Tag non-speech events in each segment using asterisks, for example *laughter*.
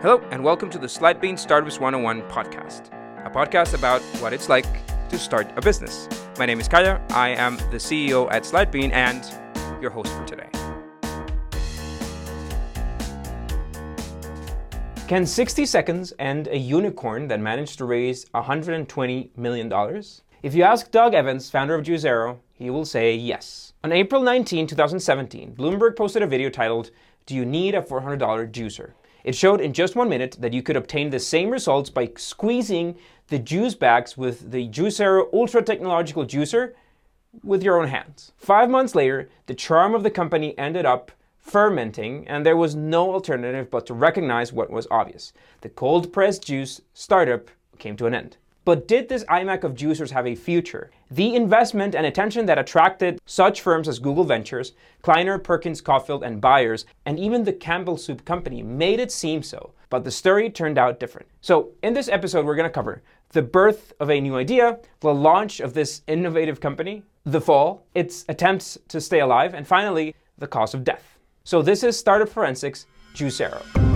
Hello, and welcome to the Slidebean Startups 101 podcast, a podcast about what it's like to start a business. My name is Caya. I am the CEO at Slidebean and your host for today. Can 60 seconds end a unicorn that managed to raise $120 million? If you ask Doug Evans, founder of Juicero, he will say yes. On April 19, 2017, Bloomberg posted a video titled, Do You Need a $400 Juicer? It showed in just one minute that you could obtain the same results by squeezing the juice bags with the Juicero Ultra Technological Juicer with your own hands. Five months later, the charm of the company ended up fermenting, and there was no alternative but to recognize what was obvious. The cold pressed juice startup came to an end. But did this iMac of juicers have a future? The investment and attention that attracted such firms as Google Ventures, Kleiner, Perkins, Caufield, and Byers, and even the Campbell Soup Company made it seem so. But the story turned out different. So, in this episode, we're going to cover the birth of a new idea, the launch of this innovative company, the fall, its attempts to stay alive, and finally, the cause of death. So, this is Startup Forensics Juicero.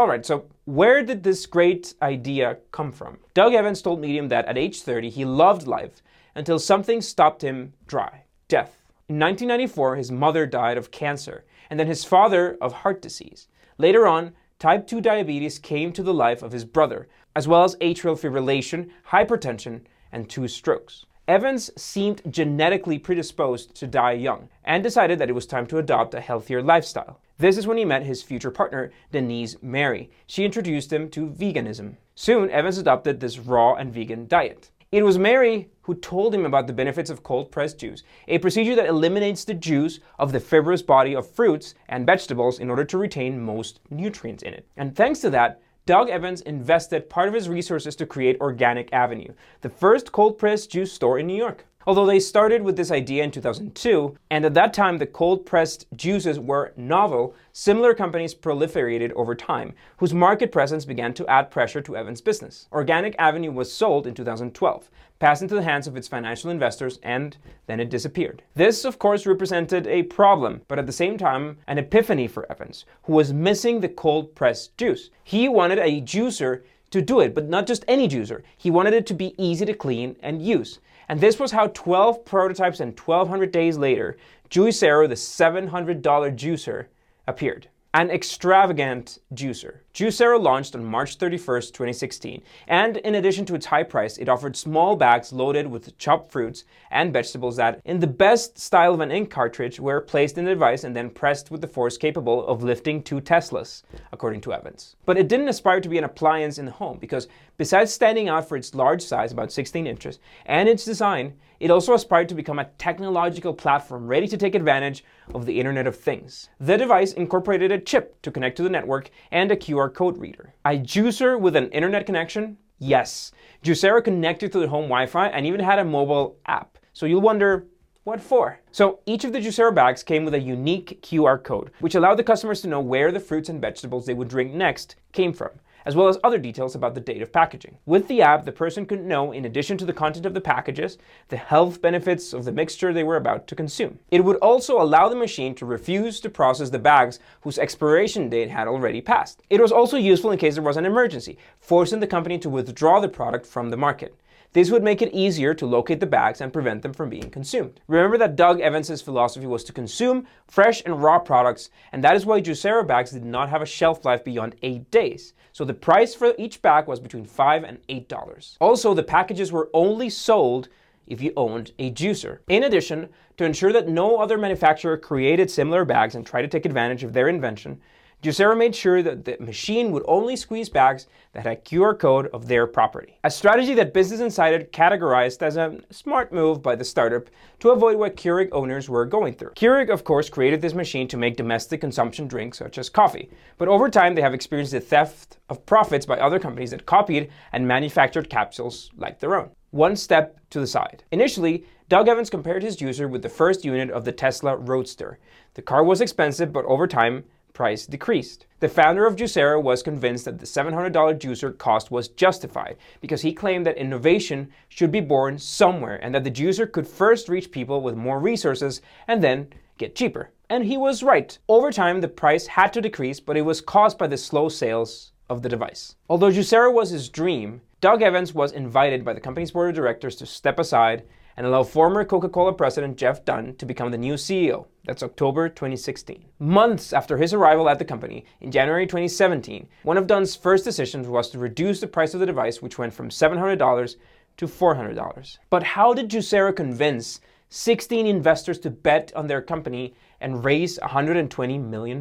All right, so where did this great idea come from? Doug Evans told Medium that at age 30, he loved life until something stopped him dry death. In 1994, his mother died of cancer, and then his father of heart disease. Later on, type 2 diabetes came to the life of his brother, as well as atrial fibrillation, hypertension, and two strokes. Evans seemed genetically predisposed to die young and decided that it was time to adopt a healthier lifestyle. This is when he met his future partner, Denise Mari. She introduced him to veganism. Soon, Evans adopted this raw and vegan diet. It was Mari who told him about the benefits of cold pressed juice, a procedure that eliminates the juice of the fibrous body of fruits and vegetables in order to retain most nutrients in it. And thanks to that, Doug Evans invested part of his resources to create Organic Avenue, the first cold pressed juice store in New York. Although they started with this idea in 2002, and at that time the cold pressed juices were novel, similar companies proliferated over time, whose market presence began to add pressure to Evans' business. Organic Avenue was sold in 2012, passed into the hands of its financial investors, and then it disappeared. This, of course, represented a problem, but at the same time, an epiphany for Evans, who was missing the cold pressed juice. He wanted a juicer to do it, but not just any juicer. He wanted it to be easy to clean and use. And this was how 12 prototypes and 1200 days later, Juicero, the $700 juicer, appeared an extravagant juicer. Juicero launched on March 31st, 2016, and in addition to its high price, it offered small bags loaded with chopped fruits and vegetables that, in the best style of an ink cartridge, were placed in the device and then pressed with the force capable of lifting two Teslas, according to Evans. But it didn't aspire to be an appliance in the home because, besides standing out for its large size, about 16 inches, and its design, it also aspired to become a technological platform ready to take advantage of the Internet of Things. The device incorporated a chip to connect to the network and a QR code reader. A juicer with an internet connection? Yes. Juicero connected to the home Wi Fi and even had a mobile app. So you'll wonder, what for? So each of the Juicero bags came with a unique QR code, which allowed the customers to know where the fruits and vegetables they would drink next came from as well as other details about the date of packaging. With the app, the person could know, in addition to the content of the packages, the health benefits of the mixture they were about to consume. It would also allow the machine to refuse to process the bags whose expiration date had already passed. It was also useful in case there was an emergency, forcing the company to withdraw the product from the market. This would make it easier to locate the bags and prevent them from being consumed. Remember that Doug Evans' philosophy was to consume fresh and raw products, and that is why Juicero bags did not have a shelf life beyond 8 days. So the price for each bag was between 5 and $8. Also, the packages were only sold if you owned a juicer. In addition, to ensure that no other manufacturer created similar bags and tried to take advantage of their invention, Juicero made sure that the machine would only squeeze bags that had QR code of their property. A strategy that Business Insider categorized as a smart move by the startup to avoid what Keurig owners were going through. Keurig, of course, created this machine to make domestic consumption drinks such as coffee, but over time they have experienced the theft of profits by other companies that copied and manufactured capsules like their own. One step to the side. Initially, Doug Evans compared his user with the first unit of the Tesla Roadster. The car was expensive, but over time, price decreased. The founder of Juicero was convinced that the $700 juicer cost was justified because he claimed that innovation should be born somewhere and that the juicer could first reach people with more resources and then get cheaper. And he was right. Over time, the price had to decrease, but it was caused by the slow sales of the device. Although Juicero was his dream, Doug Evans was invited by the company's board of directors to step aside and allow former Coca Cola president Jeff Dunn to become the new CEO. That's October 2016. Months after his arrival at the company, in January 2017, one of Dunn's first decisions was to reduce the price of the device, which went from $700 to $400. But how did Juicero convince 16 investors to bet on their company and raise $120 million?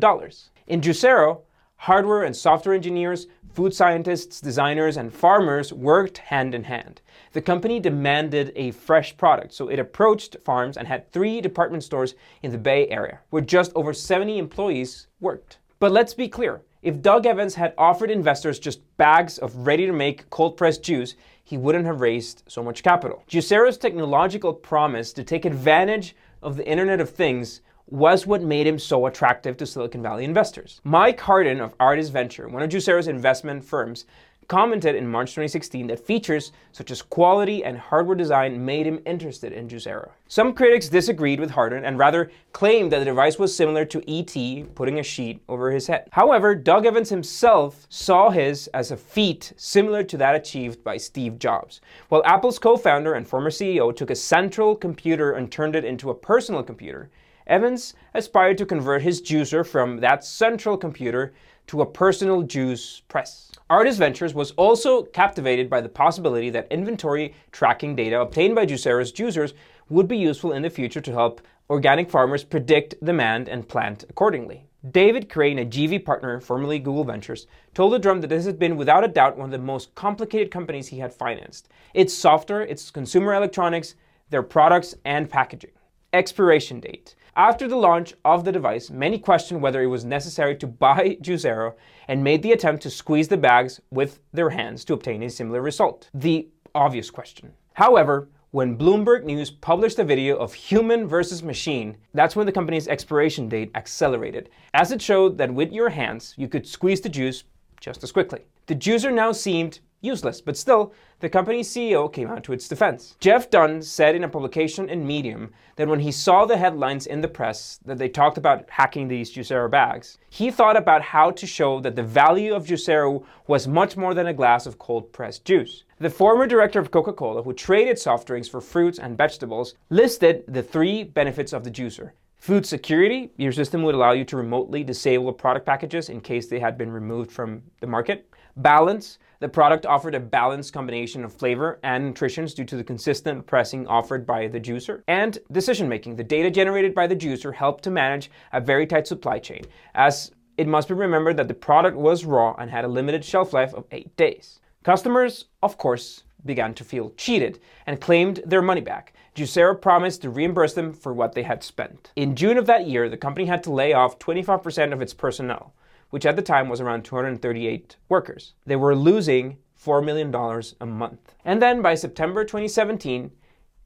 In Juicero, hardware and software engineers, food scientists, designers, and farmers worked hand in hand. The company demanded a fresh product, so it approached farms and had three department stores in the Bay Area, where just over 70 employees worked. But let's be clear if Doug Evans had offered investors just bags of ready to make cold pressed juice, he wouldn't have raised so much capital. Juicero's technological promise to take advantage of the Internet of Things was what made him so attractive to Silicon Valley investors. Mike Hardin of Artis Venture, one of Juicero's investment firms, commented in March 2016 that features such as quality and hardware design made him interested in Juicero. Some critics disagreed with Hardin and rather claimed that the device was similar to E.T. putting a sheet over his head. However, Doug Evans himself saw his as a feat similar to that achieved by Steve Jobs. While Apple's co-founder and former CEO took a central computer and turned it into a personal computer, Evans aspired to convert his juicer from that central computer to a personal juice press. Artis Ventures was also captivated by the possibility that inventory tracking data obtained by Juicero's juicers would be useful in the future to help organic farmers predict demand and plant accordingly. David Crane, a GV partner, formerly Google Ventures, told the drum that this has been without a doubt one of the most complicated companies he had financed. Its software, its consumer electronics, their products, and packaging. Expiration date. After the launch of the device, many questioned whether it was necessary to buy *laughs* Juicero and made the attempt to squeeze the bags with their hands to obtain a similar result. The obvious question. However, when Bloomberg News published a video of human versus machine, that's when the company's expiration date accelerated, as it showed that with your hands, you could squeeze the juice just as quickly. The juicer now seemed useless, but still, the company's CEO came out to its defense. Jeff Dunn said in a publication in Medium that when he saw the headlines in the press that they talked about hacking these Juicero bags, he thought about how to show that the value of Juicero was much more than a glass of cold pressed juice. The former director of Coca Cola, who traded soft drinks for fruits and vegetables, listed the three benefits of the juicer. Food security, your system would allow you to remotely disable product packages in case they had been removed from the market. Balance, the product offered a balanced combination of flavor and nutrition due to the consistent pressing offered by the juicer. And decision making. The data generated by the juicer helped to manage a very tight supply chain, as it must be remembered that the product was raw and had a limited shelf life of eight days. Customers, of course, began to feel cheated and claimed their money back. Juicero promised to reimburse them for what they had spent. In June of that year, the company had to lay off 25% of its personnel which at the time was around 238 workers. They were losing $4 million a month. And then by September 2017,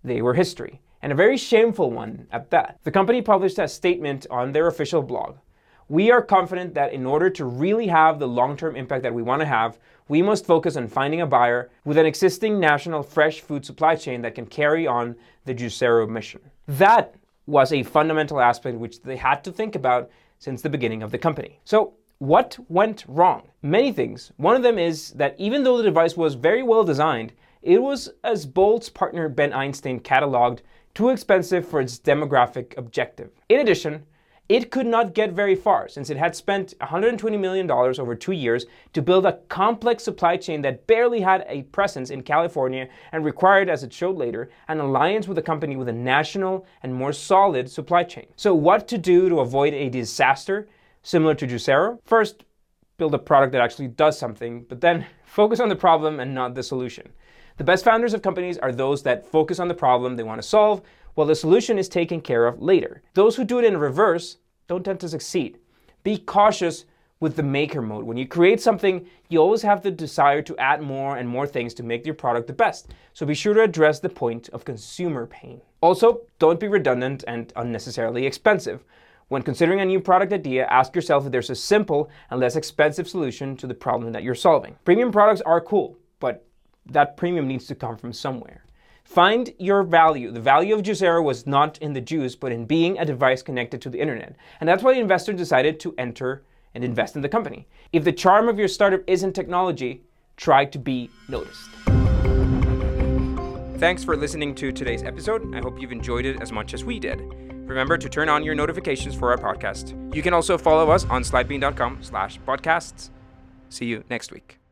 they were history, and a very shameful one at that. The company published a statement on their official blog. We are confident that in order to really have the long term impact that we want to have, we must focus on finding a buyer with an existing national fresh food supply chain that can carry on the Juicero mission. That was a fundamental aspect which they had to think about since the beginning of the company. So, what went wrong? Many things. One of them is that even though the device was very well designed, it was, as Bolt's partner Ben Einstein cataloged, too expensive for its demographic objective. In addition, it could not get very far since it had spent $120 million over two years to build a complex supply chain that barely had a presence in California and required, as it showed later, an alliance with a company with a national and more solid supply chain. So, what to do to avoid a disaster similar to Juicero. First, build a product that actually does something, but then *laughs* focus on the problem and not the solution. The best founders of companies are those that focus on the problem they want to solve, while the solution is taken care of later. Those who do it in reverse don't tend to succeed. Be cautious with the maker mode. When you create something, you always have the desire to add more and more things to make your product the best. So be sure to address the point of consumer pain. Also, don't be redundant and unnecessarily expensive. When considering a new product idea, ask yourself if there's a simple and less expensive solution to the problem that you're solving. Premium products are cool, but that premium needs to come from somewhere. Find your value. The value of Juicero was not in the juice, but in being a device connected to the internet. And that's why the investor decided to enter and invest in the company. If the charm of your startup isn't technology, try to be noticed. Thanks for listening to today's episode. I hope you've enjoyed it as much as we did. Remember to turn on your notifications for our podcast. You can also follow us on slidebean.com slash podcasts. See you next week.